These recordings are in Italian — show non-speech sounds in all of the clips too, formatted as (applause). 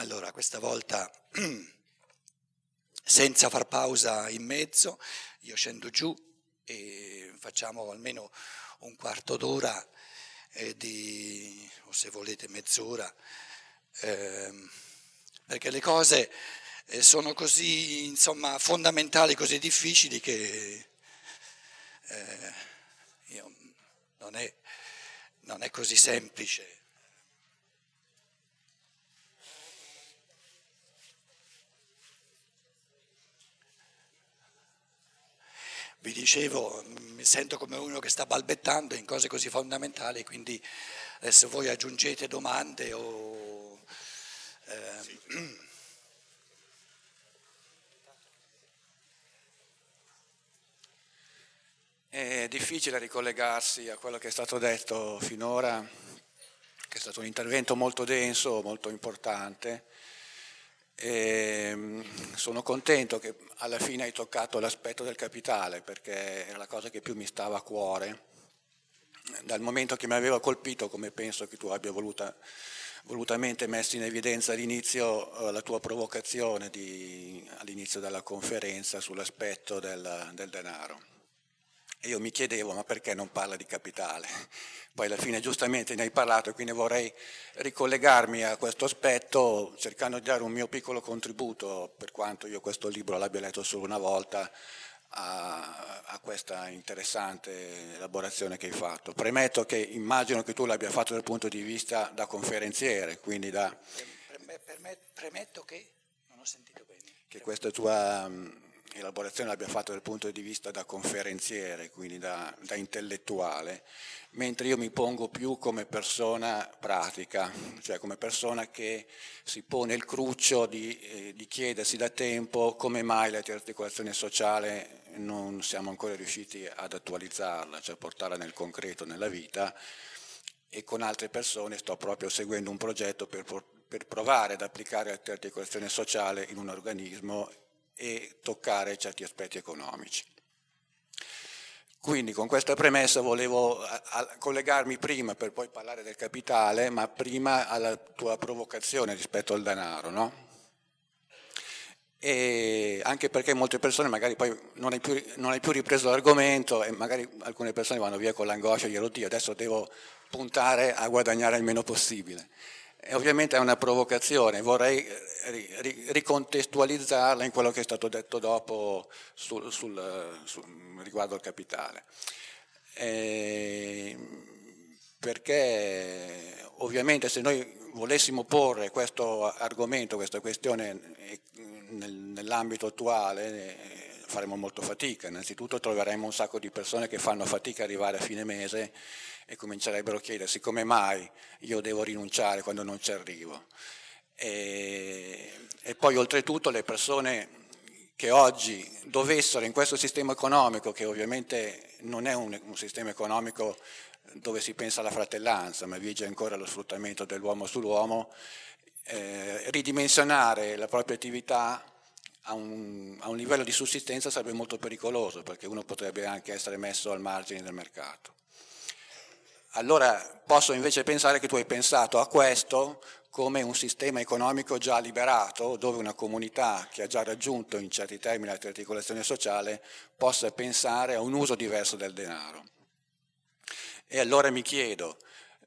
Allora, questa volta (clears throat) senza far pausa in mezzo, io scendo giù e facciamo almeno un quarto d'ora eh, di, o se volete mezz'ora, eh, perché le cose eh, sono così, insomma, fondamentali, così difficili che eh, io, non, è, non è così semplice. Vi dicevo, mi sento come uno che sta balbettando in cose così fondamentali, quindi adesso voi aggiungete domande o... Eh, sì. (clears throat) È difficile ricollegarsi a quello che è stato detto finora, che è stato un intervento molto denso, molto importante. E mm, sono contento che alla fine hai toccato l'aspetto del capitale perché era la cosa che più mi stava a cuore. Dal momento che mi aveva colpito, come penso che tu abbia voluta, volutamente messo in evidenza all'inizio eh, la tua provocazione di, all'inizio della conferenza sull'aspetto del, del denaro. E io mi chiedevo, ma perché non parla di capitale? Poi alla fine giustamente ne hai parlato quindi vorrei ricollegarmi a questo aspetto cercando di dare un mio piccolo contributo, per quanto io questo libro l'abbia letto solo una volta, a, a, questa interessante elaborazione che hai fatto. Premetto che immagino che tu l'abbia fatto dal punto di vista da conferenziere, quindi da... Premetto che? Non ho sentito bene. Che questa tua elaborazione l'abbia fatto dal punto di vista da conferenziere, quindi da, da, intellettuale, mentre io mi pongo più come persona pratica, cioè come persona che si pone il cruccio di, eh, di chiedersi da tempo come mai la articolazione sociale non siamo ancora riusciti ad attualizzarla, cioè portarla nel concreto, nella vita, e con altre persone sto proprio seguendo un progetto per, per provare ad applicare la articolazione sociale in un organismo e toccare certi aspetti economici. Quindi con questa premessa volevo collegarmi prima per poi parlare del capitale, ma prima alla tua provocazione rispetto al denaro, no? E anche perché molte persone magari poi non hai più, non hai più ripreso l'argomento e magari alcune persone vanno via con l'angoscia e dicono oddio adesso devo puntare a guadagnare il meno possibile. E ovviamente è una provocazione, vorrei ricontestualizzarla in quello che è stato detto dopo sul, sul, sul, riguardo al capitale. E perché ovviamente se noi volessimo porre questo argomento, questa questione nell'ambito attuale faremo molto fatica, innanzitutto troveremo un sacco di persone che fanno fatica ad arrivare a fine mese e comincerebbero a chiedersi come mai io devo rinunciare quando non ci arrivo. E, e poi oltretutto le persone che oggi dovessero in questo sistema economico, che ovviamente non è un, un sistema economico dove si pensa alla fratellanza, ma vige ancora lo sfruttamento dell'uomo sull'uomo, eh, ridimensionare la propria attività a un, a un, livello di sussistenza sarebbe molto pericoloso perché uno potrebbe anche essere messo al margine del mercato. Allora posso invece pensare che tu hai pensato a questo come un sistema economico già liberato, dove una comunità che ha già raggiunto in certi termini l'articolazione sociale possa pensare a un uso diverso del denaro. E allora mi chiedo,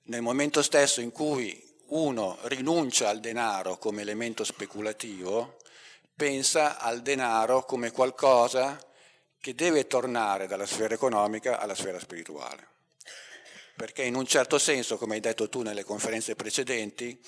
nel momento stesso in cui uno rinuncia al denaro come elemento speculativo, pensa al denaro come qualcosa che deve tornare dalla sfera economica alla sfera spirituale. Perché in un certo senso, come hai detto tu nelle conferenze precedenti,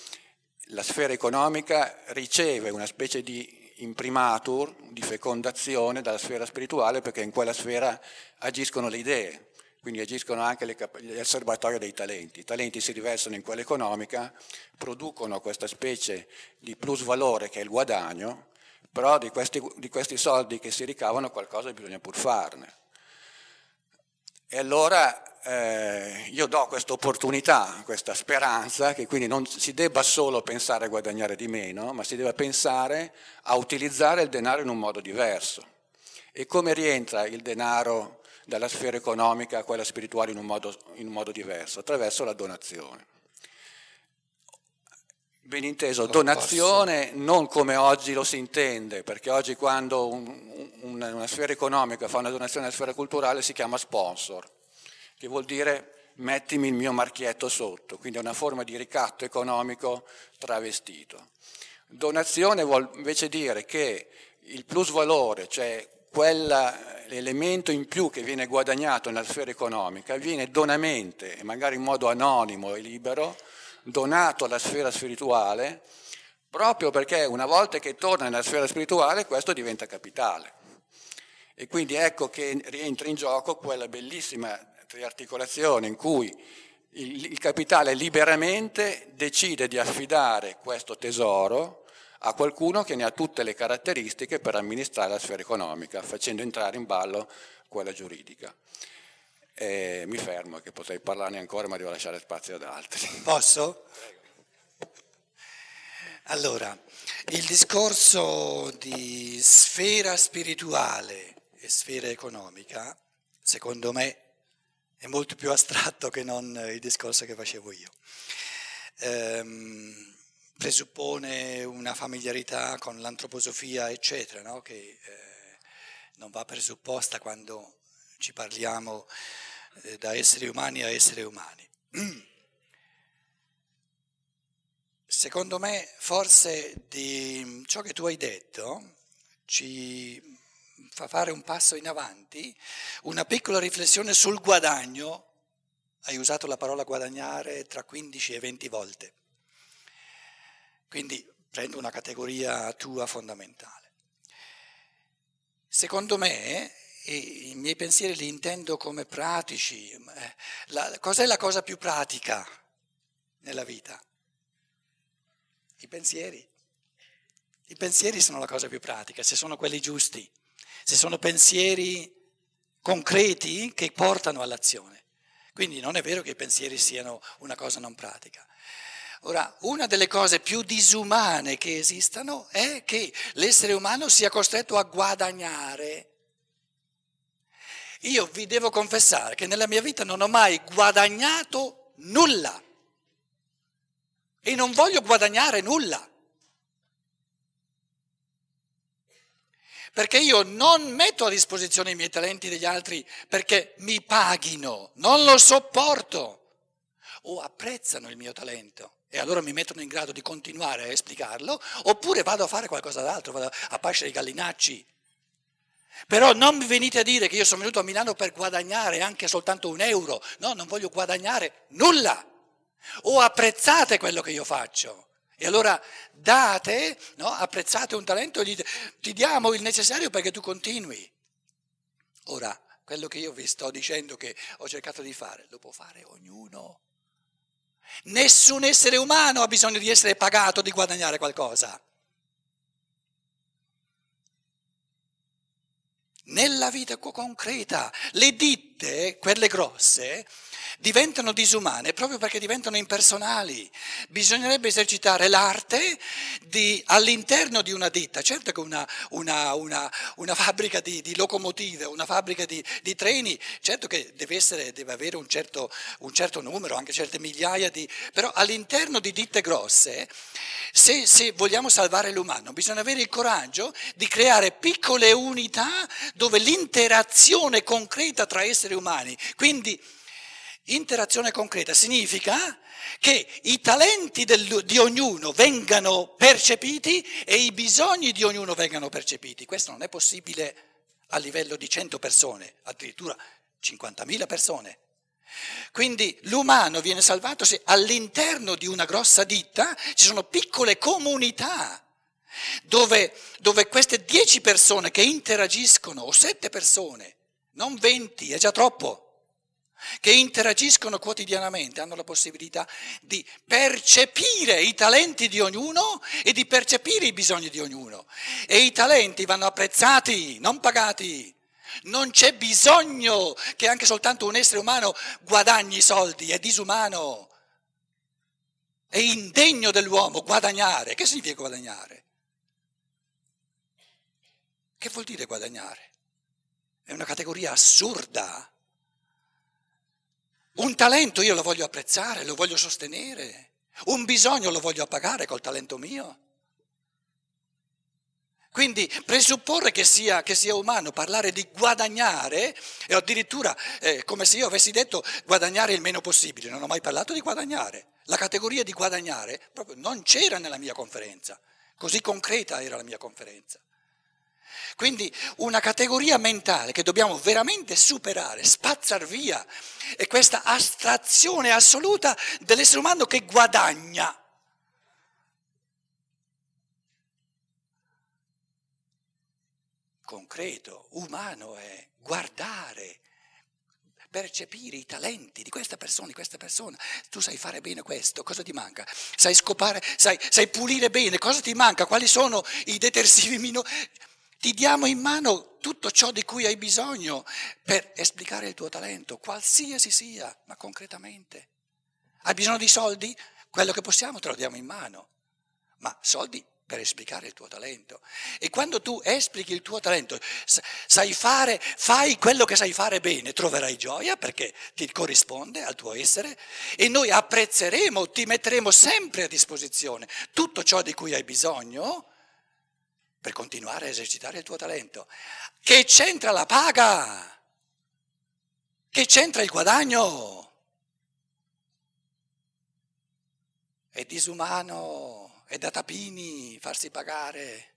la sfera economica riceve una specie di imprimatur, di fecondazione dalla sfera spirituale perché in quella sfera agiscono le idee, quindi agiscono anche le, gli osservatori dei talenti. I talenti si riversano in quella economica, producono questa specie di plus valore che è il guadagno però di questi, di questi soldi che si ricavano qualcosa bisogna pur farne. E allora eh, io do questa opportunità, questa speranza, che quindi non si debba solo pensare a guadagnare di meno, ma si debba pensare a utilizzare il denaro in un modo diverso. E come rientra il denaro dalla sfera economica a quella spirituale in un modo, in un modo diverso? Attraverso la donazione Ben inteso, donazione non come oggi lo si intende, perché oggi quando un, un, una sfera economica fa una donazione alla sfera culturale si chiama sponsor, che vuol dire mettimi il mio marchietto sotto, quindi è una forma di ricatto economico travestito. Donazione vuol invece dire che il plus valore, cioè quell'elemento in più che viene guadagnato nella sfera economica, viene donamente e magari in modo anonimo e libero donato alla sfera spirituale, proprio perché una volta che torna nella sfera spirituale questo diventa capitale. E quindi ecco che rientra in gioco quella bellissima triarticolazione in cui il, capitale liberamente decide di affidare questo tesoro a qualcuno che ne ha tutte le caratteristiche per amministrare la sfera economica, facendo entrare in ballo quella giuridica. E mi fermo che potrei parlarne ancora ma devo lasciare spazio ad altri. Posso? Allora, il discorso di sfera spirituale e sfera economica, secondo me, è molto più astratto che non il discorso che facevo io. Ehm, presuppone una familiarità con l'antroposofia, eccetera, no? che eh, non va presupposta quando ci parliamo eh, da esseri umani a esseri umani. (clears throat) Secondo me, forse di ciò che tu hai detto ci fa fare un passo in avanti, una piccola riflessione sul guadagno. Hai usato la parola guadagnare tra 15 e 20 volte. Quindi prendo una categoria tua fondamentale. Secondo me e i miei pensieri li intendo come pratici. Eh, la, cos'è la cosa più pratica nella vita? I pensieri. I pensieri sono la cosa più pratica, se sono quelli giusti, se sono pensieri concreti che portano all'azione. Quindi non è vero che i pensieri siano una cosa non pratica. Ora, una delle cose più disumane che esistano è che l'essere umano sia costretto a guadagnare io vi devo confessare che nella mia vita non ho mai guadagnato nulla e non voglio guadagnare nulla. Perché io non metto a disposizione i miei talenti degli altri perché mi paghino, non lo sopporto o apprezzano il mio talento e allora mi mettono in grado di continuare a esplicarlo, oppure vado a fare qualcosa d'altro, vado a pascere i gallinacci però non mi venite a dire che io sono venuto a Milano per guadagnare anche soltanto un euro. No, non voglio guadagnare nulla. O apprezzate quello che io faccio. E allora date, no? apprezzate un talento e dite, ti diamo il necessario perché tu continui. Ora, quello che io vi sto dicendo che ho cercato di fare, lo può fare ognuno. Nessun essere umano ha bisogno di essere pagato, di guadagnare qualcosa. Nella vita concreta. Le ditte, quelle grosse, diventano disumane proprio perché diventano impersonali. Bisognerebbe esercitare l'arte di, all'interno di una ditta. Certo che una, una, una, una fabbrica di, di, locomotive, una fabbrica di, di, treni, certo che deve, essere, deve avere un certo, un certo, numero, anche certe migliaia di... però all'interno di ditte grosse, se, se vogliamo salvare l'umano, bisogna avere il coraggio di creare piccole unità dove l'interazione concreta tra esseri umani, quindi Interazione concreta significa che i talenti del, di ognuno vengano percepiti e i bisogni di ognuno vengano percepiti. Questo non è possibile a livello di 100 persone, addirittura 50.000 persone. Quindi l'umano viene salvato se all'interno di una grossa ditta ci sono piccole comunità dove, dove queste 10 persone che interagiscono, o 7 persone, non 20, è già troppo che interagiscono quotidianamente hanno la possibilità di percepire i talenti di ognuno e di percepire i bisogni di ognuno. E i talenti vanno apprezzati, non pagati. Non c'è bisogno che anche soltanto un essere umano guadagni soldi, è disumano. È indegno dell'uomo guadagnare. Che significa guadagnare? Che vuol dire guadagnare? È una categoria assurda. Un talento io lo voglio apprezzare, lo voglio sostenere, Un bisogno lo voglio pagare col talento mio. Quindi presupporre che sia, che sia, umano parlare di guadagnare, e addirittura eh, come se io avessi detto guadagnare il meno possibile, non ho mai parlato di guadagnare. La categoria di guadagnare proprio non c'era nella mia conferenza, così concreta era la mia conferenza. Quindi una categoria mentale che dobbiamo veramente superare, spazzar via, è questa astrazione assoluta dell'essere umano che guadagna. concreto, umano è guardare, percepire i talenti di questa persona, di questa persona. Tu sai fare bene questo, cosa ti manca? Sai scopare, sai, sai pulire bene, cosa ti manca? Quali sono i detersivi minori? Ti diamo in mano tutto ciò di cui hai bisogno per esplicare il tuo talento, qualsiasi sia, ma concretamente. Hai bisogno di soldi? Quello che possiamo te lo diamo in mano, ma soldi per esplicare il tuo talento. E quando tu esplichi il tuo talento, sai fare, fai quello che sai fare bene, troverai gioia perché ti corrisponde al tuo essere e noi apprezzeremo, ti metteremo sempre a disposizione tutto ciò di cui hai bisogno per continuare a esercitare il tuo talento. Che c'entra la paga? Che c'entra il guadagno? È disumano è da tapini farsi pagare.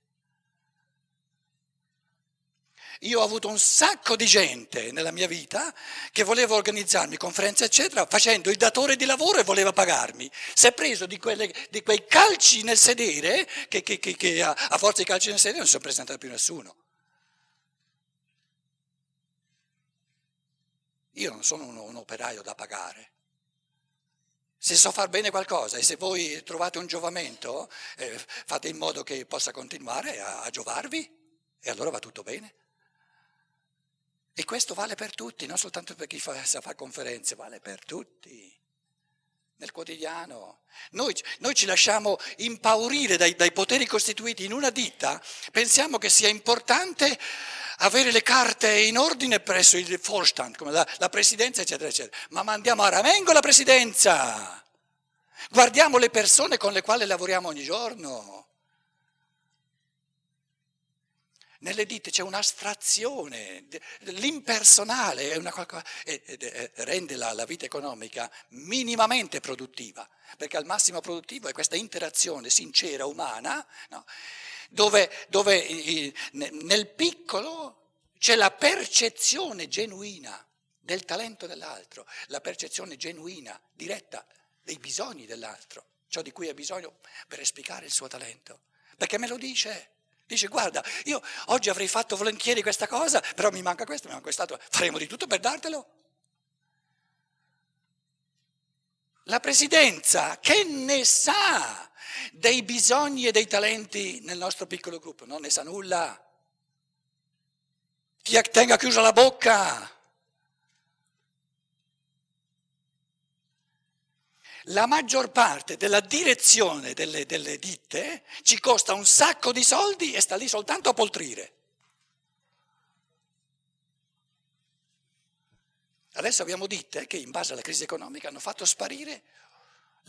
Io ho avuto un sacco di gente nella mia vita che voleva organizzarmi conferenze, eccetera, facendo il datore di lavoro e voleva pagarmi. Si è preso di, quelle, di quei calci nel sedere, che, che, che, che a, a, forza di calci nel sedere non si è presentato più nessuno. Io non sono un, un operaio da pagare. Se so far bene qualcosa e se voi trovate un giovamento, eh, fate in modo che possa continuare a, a giovarvi e allora va tutto bene. E questo vale per tutti, non soltanto per chi fa, fare conferenze, vale per tutti, nel quotidiano. Noi, noi ci lasciamo impaurire dai, dai, poteri costituiti in una ditta, pensiamo che sia importante avere le carte in ordine presso il Vorstand, come la, la presidenza, eccetera, eccetera. Ma mandiamo a ramengo la presidenza. Guardiamo le persone con le quali lavoriamo ogni giorno. Nelle ditte c'è un'astrazione, l'impersonale una, rende la, la, vita economica minimamente produttiva, perché al massimo produttivo è questa interazione sincera, umana, no? dove, dove nel piccolo c'è la percezione genuina del talento dell'altro, la percezione genuina, diretta dei bisogni dell'altro, ciò di cui ha bisogno per esplicare il suo talento. Perché me lo dice. Dice guarda, io oggi avrei fatto volentieri questa cosa, però mi manca questo, mi manca quest'altro, faremo di tutto per dartelo. La presidenza che ne sa dei bisogni e dei talenti nel nostro piccolo gruppo, non ne sa nulla. Ti tenga chiusa la bocca. La maggior parte della direzione delle, delle ditte ci costa un sacco di soldi e sta lì soltanto a poltrire. Adesso abbiamo ditte che in base alla crisi economica hanno fatto sparire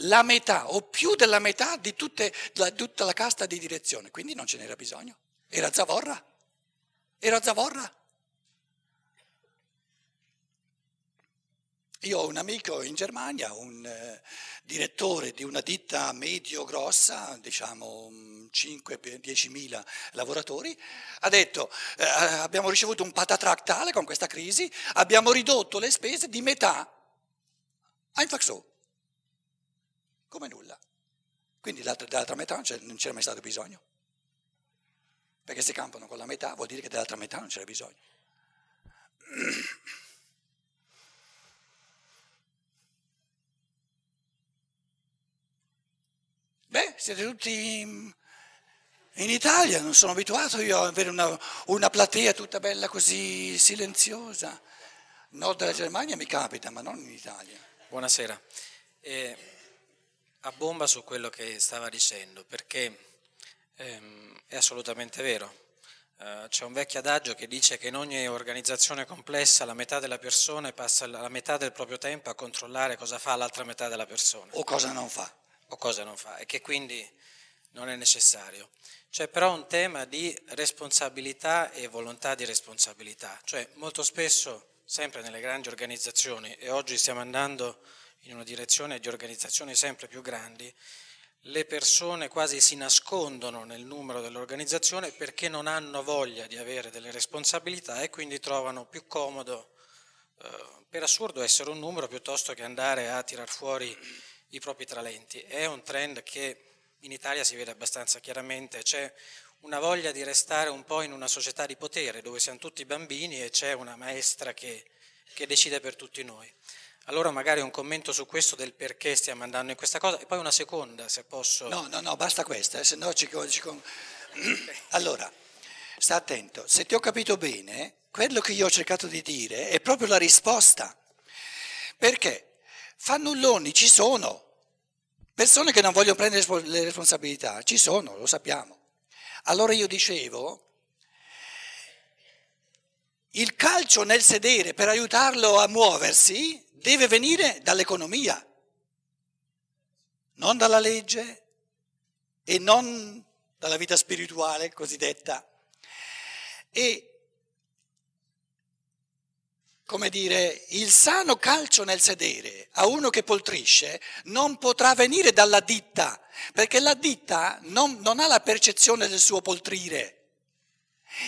la metà o più della metà di tutte, la, tutta la casta di direzione, quindi non ce n'era bisogno. Era zavorra. Era zavorra. Io ho un amico in Germania, un eh, direttore di una ditta medio-grossa, diciamo 5-10 mila lavoratori, ha detto eh, abbiamo ricevuto un patatrac tale con questa crisi, abbiamo ridotto le spese di metà. Einfach so. Come nulla. Quindi dell'altra metà non c'era mai stato bisogno. Perché se campano con la metà vuol dire che dell'altra metà non c'era bisogno. (clears throat) Beh, siete tutti in Italia, non sono abituato io ad avere una, una platea tutta bella così silenziosa. Nord della Germania mi capita, ma non in Italia. Buonasera. Eh, a bomba su quello che stava dicendo, perché ehm, è assolutamente vero. Uh, c'è un vecchio adagio che dice che in ogni organizzazione complessa la metà della persona passa la metà del proprio tempo a controllare cosa fa l'altra metà della persona. O cosa non fa. O cosa non fa e che quindi non è necessario. C'è però un tema di responsabilità e volontà di responsabilità, cioè molto spesso, sempre nelle grandi organizzazioni, e oggi stiamo andando in una direzione di organizzazioni sempre più grandi, le persone quasi si nascondono nel numero dell'organizzazione perché non hanno voglia di avere delle responsabilità e quindi trovano più comodo, eh, per assurdo, essere un numero piuttosto che andare a tirar fuori i propri talenti. È un trend che in Italia si vede abbastanza chiaramente, c'è una voglia di restare un po' in una società di potere dove siamo tutti bambini e c'è una maestra che, che decide per tutti noi. Allora magari un commento su questo del perché stiamo andando in questa cosa e poi una seconda se posso. No, no, no, basta questa, eh, se no ci, ci... (clears throat) Allora, sta attento, se ti ho capito bene, quello che io ho cercato di dire è proprio la risposta. Perché fannulloni ci sono, persone che non vogliono prendere le responsabilità, ci sono, lo sappiamo. Allora io dicevo, il calcio nel sedere per aiutarlo a muoversi deve venire dall'economia, non dalla legge e non dalla vita spirituale cosiddetta. E come dire, il sano calcio nel sedere a uno che poltrisce non potrà venire dalla ditta, perché la ditta non, non ha la percezione del suo poltrire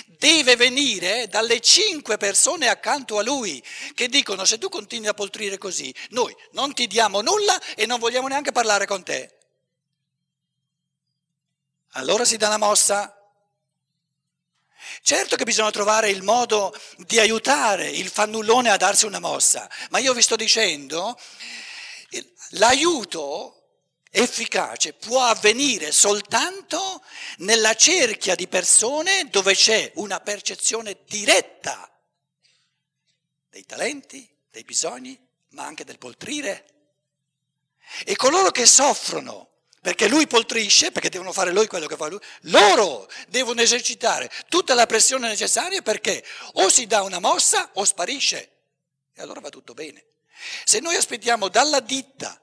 deve venire dalle cinque persone accanto a lui che dicono se tu continui a poltrire così, noi non ti diamo nulla e non vogliamo neanche parlare con te. Allora si dà una mossa. Certo che bisogna trovare il modo di aiutare il fannullone a darsi una mossa, ma io vi sto dicendo, l'aiuto efficace può avvenire soltanto nella cerchia di persone dove c'è una percezione diretta dei talenti, dei bisogni, ma anche del poltrire. E coloro che soffrono perché lui poltrisce, perché devono fare lui quello che fa lui, loro devono esercitare tutta la pressione necessaria perché o si dà una mossa o sparisce. E allora va tutto bene. Se noi aspettiamo dalla ditta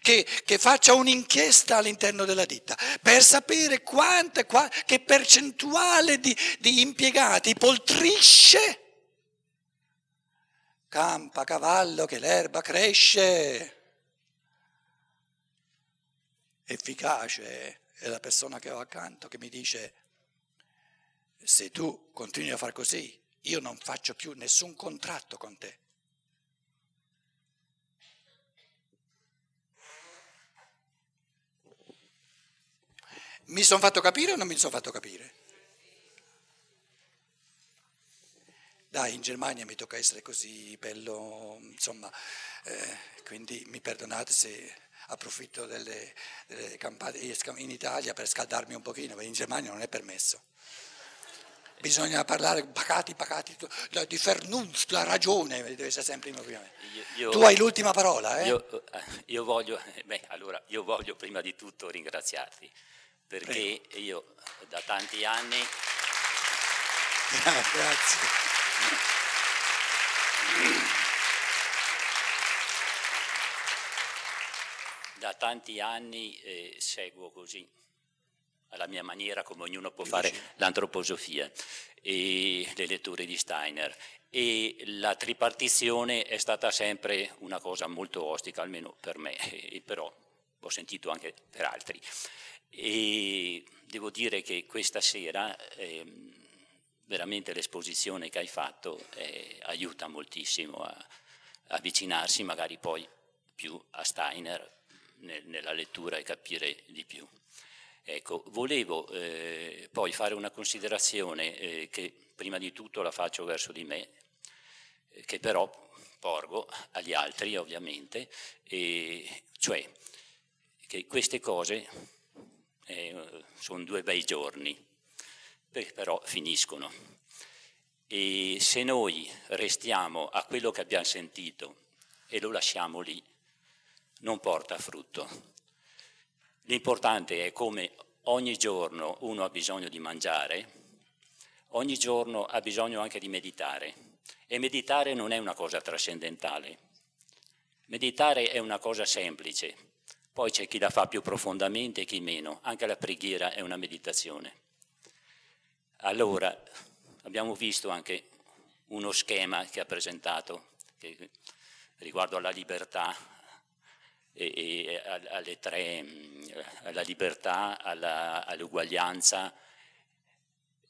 che, che faccia un'inchiesta all'interno della ditta per sapere quanta, qua, che percentuale di, di impiegati poltrisce. Campa cavallo che l'erba cresce. Efficace è la persona che ho accanto che mi dice se tu continui a far così io non faccio più nessun contratto con te. Mi sono fatto capire o non mi sono fatto capire? Dai, in Germania mi tocca essere così bello, insomma, eh, quindi mi perdonate se approfitto delle, delle campate in Italia per scaldarmi un pochino, perché in Germania non è permesso. Bisogna parlare pacati, pacati, di Vernunft, la ragione deve essere sempre in movimento. tu hai l'ultima parola, eh? Io, eh, io, voglio, beh, allora, io voglio prima di tutto ringraziarti perché Prego. io da tanti anni... (laughs) Grazie. Da tanti anni eh, seguo così, alla mia maniera, come ognuno può fare, l'antroposofia e le letture di Steiner. E la tripartizione è stata sempre una cosa molto ostica, almeno per me, (laughs) e però ho sentito anche per altri. E devo dire che questa sera eh, veramente l'esposizione che hai fatto eh, aiuta moltissimo a, a, avvicinarsi magari poi più a Steiner nel, nella lettura e capire di più. Ecco, volevo eh, poi fare una considerazione eh, che prima di tutto la faccio verso di me, eh, che però porgo agli altri ovviamente, cioè che queste cose eh, sono due bei giorni, però finiscono. E se noi restiamo a quello che abbiamo sentito e lo lasciamo lì, non porta frutto. L'importante è come ogni giorno uno ha bisogno di mangiare, ogni giorno ha bisogno anche di meditare. E meditare non è una cosa trascendentale. Meditare è una cosa semplice, poi c'è chi la fa più profondamente e chi meno, anche la preghiera è una meditazione. Allora, abbiamo visto anche uno schema che ha presentato che, riguardo alla libertà e, e alle tre, alla libertà, all'uguaglianza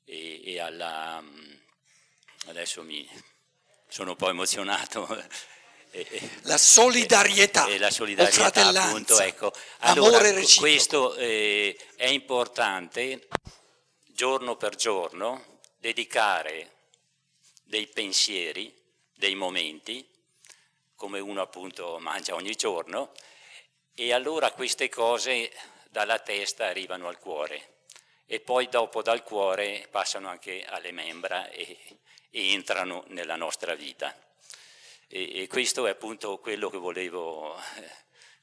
e, e alla... adesso mi sono un po' emozionato. (laughs) la solidarietà, e la solidarietà appunto, ecco. allora, amore reciproco. Questo eh, è importante giorno per giorno dedicare dei pensieri, dei momenti, come uno appunto mangia ogni giorno, e allora queste cose dalla testa arrivano al cuore e poi dopo dal cuore passano anche alle membra e, e entrano nella nostra vita. E, e, questo è appunto quello che volevo eh,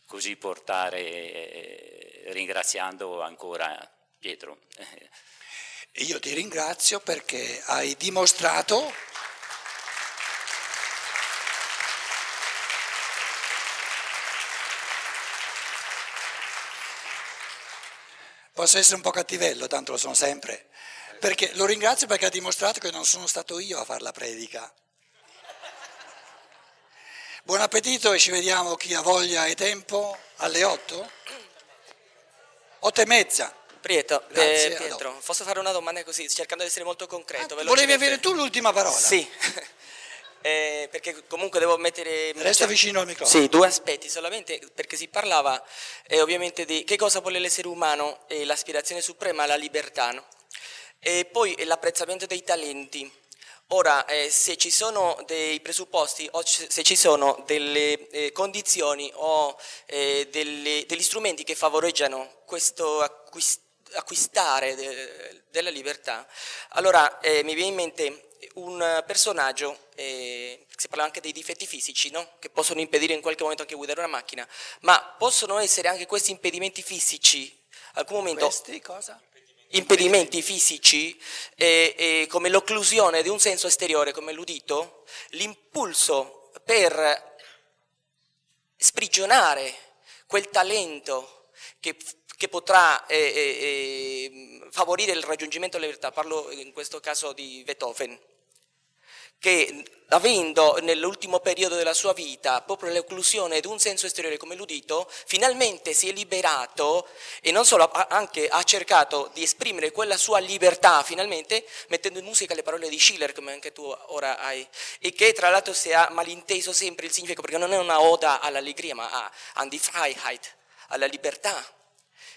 così portare, eh, ringraziando ancora Pietro. Io ti ringrazio perché hai dimostrato Posso essere un po' cattivello, tanto lo sono sempre. Perché, lo ringrazio perché ha dimostrato che non sono stato io a fare la predica. Buon appetito e ci vediamo chi ha voglia e tempo alle 8? 8 e mezza. Prieto, Grazie, eh, Pietro, posso fare una domanda così, cercando di essere molto concreto? Ah, volevi avere tu l'ultima parola? Sì, (laughs) eh, perché comunque devo mettere... Resta vicino al microfono. Sì, due aspetti solamente, perché si parlava eh, ovviamente di che cosa vuole l'essere umano e l'aspirazione suprema alla libertà, no? E poi l'apprezzamento dei talenti. Ora, eh, se ci sono dei presupposti o se ci sono delle eh, condizioni o eh, delle, degli strumenti che favoreggiano questo acquist- acquistare de- della libertà, allora eh, mi viene in mente un personaggio, eh, si parla anche dei difetti fisici, no? che possono impedire in qualche momento anche guidare una macchina, ma possono essere anche questi impedimenti fisici, alcun momento... Questi cosa? impedimenti fisici eh, eh, come l'occlusione di un senso esteriore come l'udito, l'impulso per sprigionare quel talento che, che potrà eh, eh, favorire il raggiungimento della verità, parlo in questo caso di Beethoven, che avendo nell'ultimo periodo della sua vita proprio l'occlusione di un senso esteriore come l'udito, finalmente si è liberato e non solo anche ha cercato di esprimere quella sua libertà finalmente mettendo in musica le parole di Schiller come anche tu ora hai e che tra l'altro si è malinteso sempre il significato perché non è una oda all'allegria ma a, an die Freiheit, alla libertà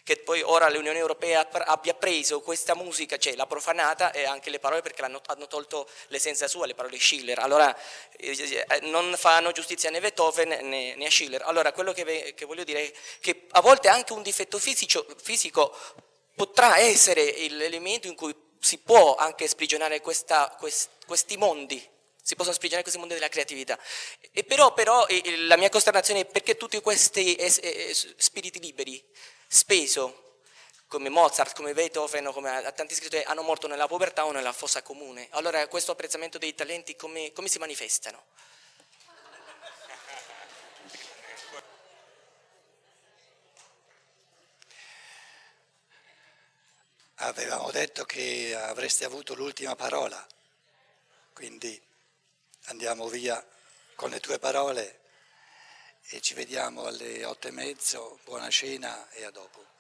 che poi ora l'Unione Europea abbia preso questa musica, cioè l'ha profanata e anche le parole perché hanno, tolto l'essenza sua, le parole Schiller. Allora eh, eh, non fanno giustizia né Beethoven né, né a Schiller. Allora quello che, che, voglio dire è che a volte anche un difetto fisico, fisico potrà essere l'elemento in cui si può anche sprigionare questa, quest, questi mondi si possono sprigionare questi mondi della creatività. E però, però la mia costernazione è perché tutti questi spiriti liberi speso come Mozart, come Beethoven, come tanti scrittori, hanno morto nella povertà o nella fossa comune. Allora questo apprezzamento dei talenti come, come si manifestano? Avevamo detto che avresti avuto l'ultima parola, quindi andiamo via con le tue parole e ci vediamo alle otto e mezzo, buona cena e a dopo.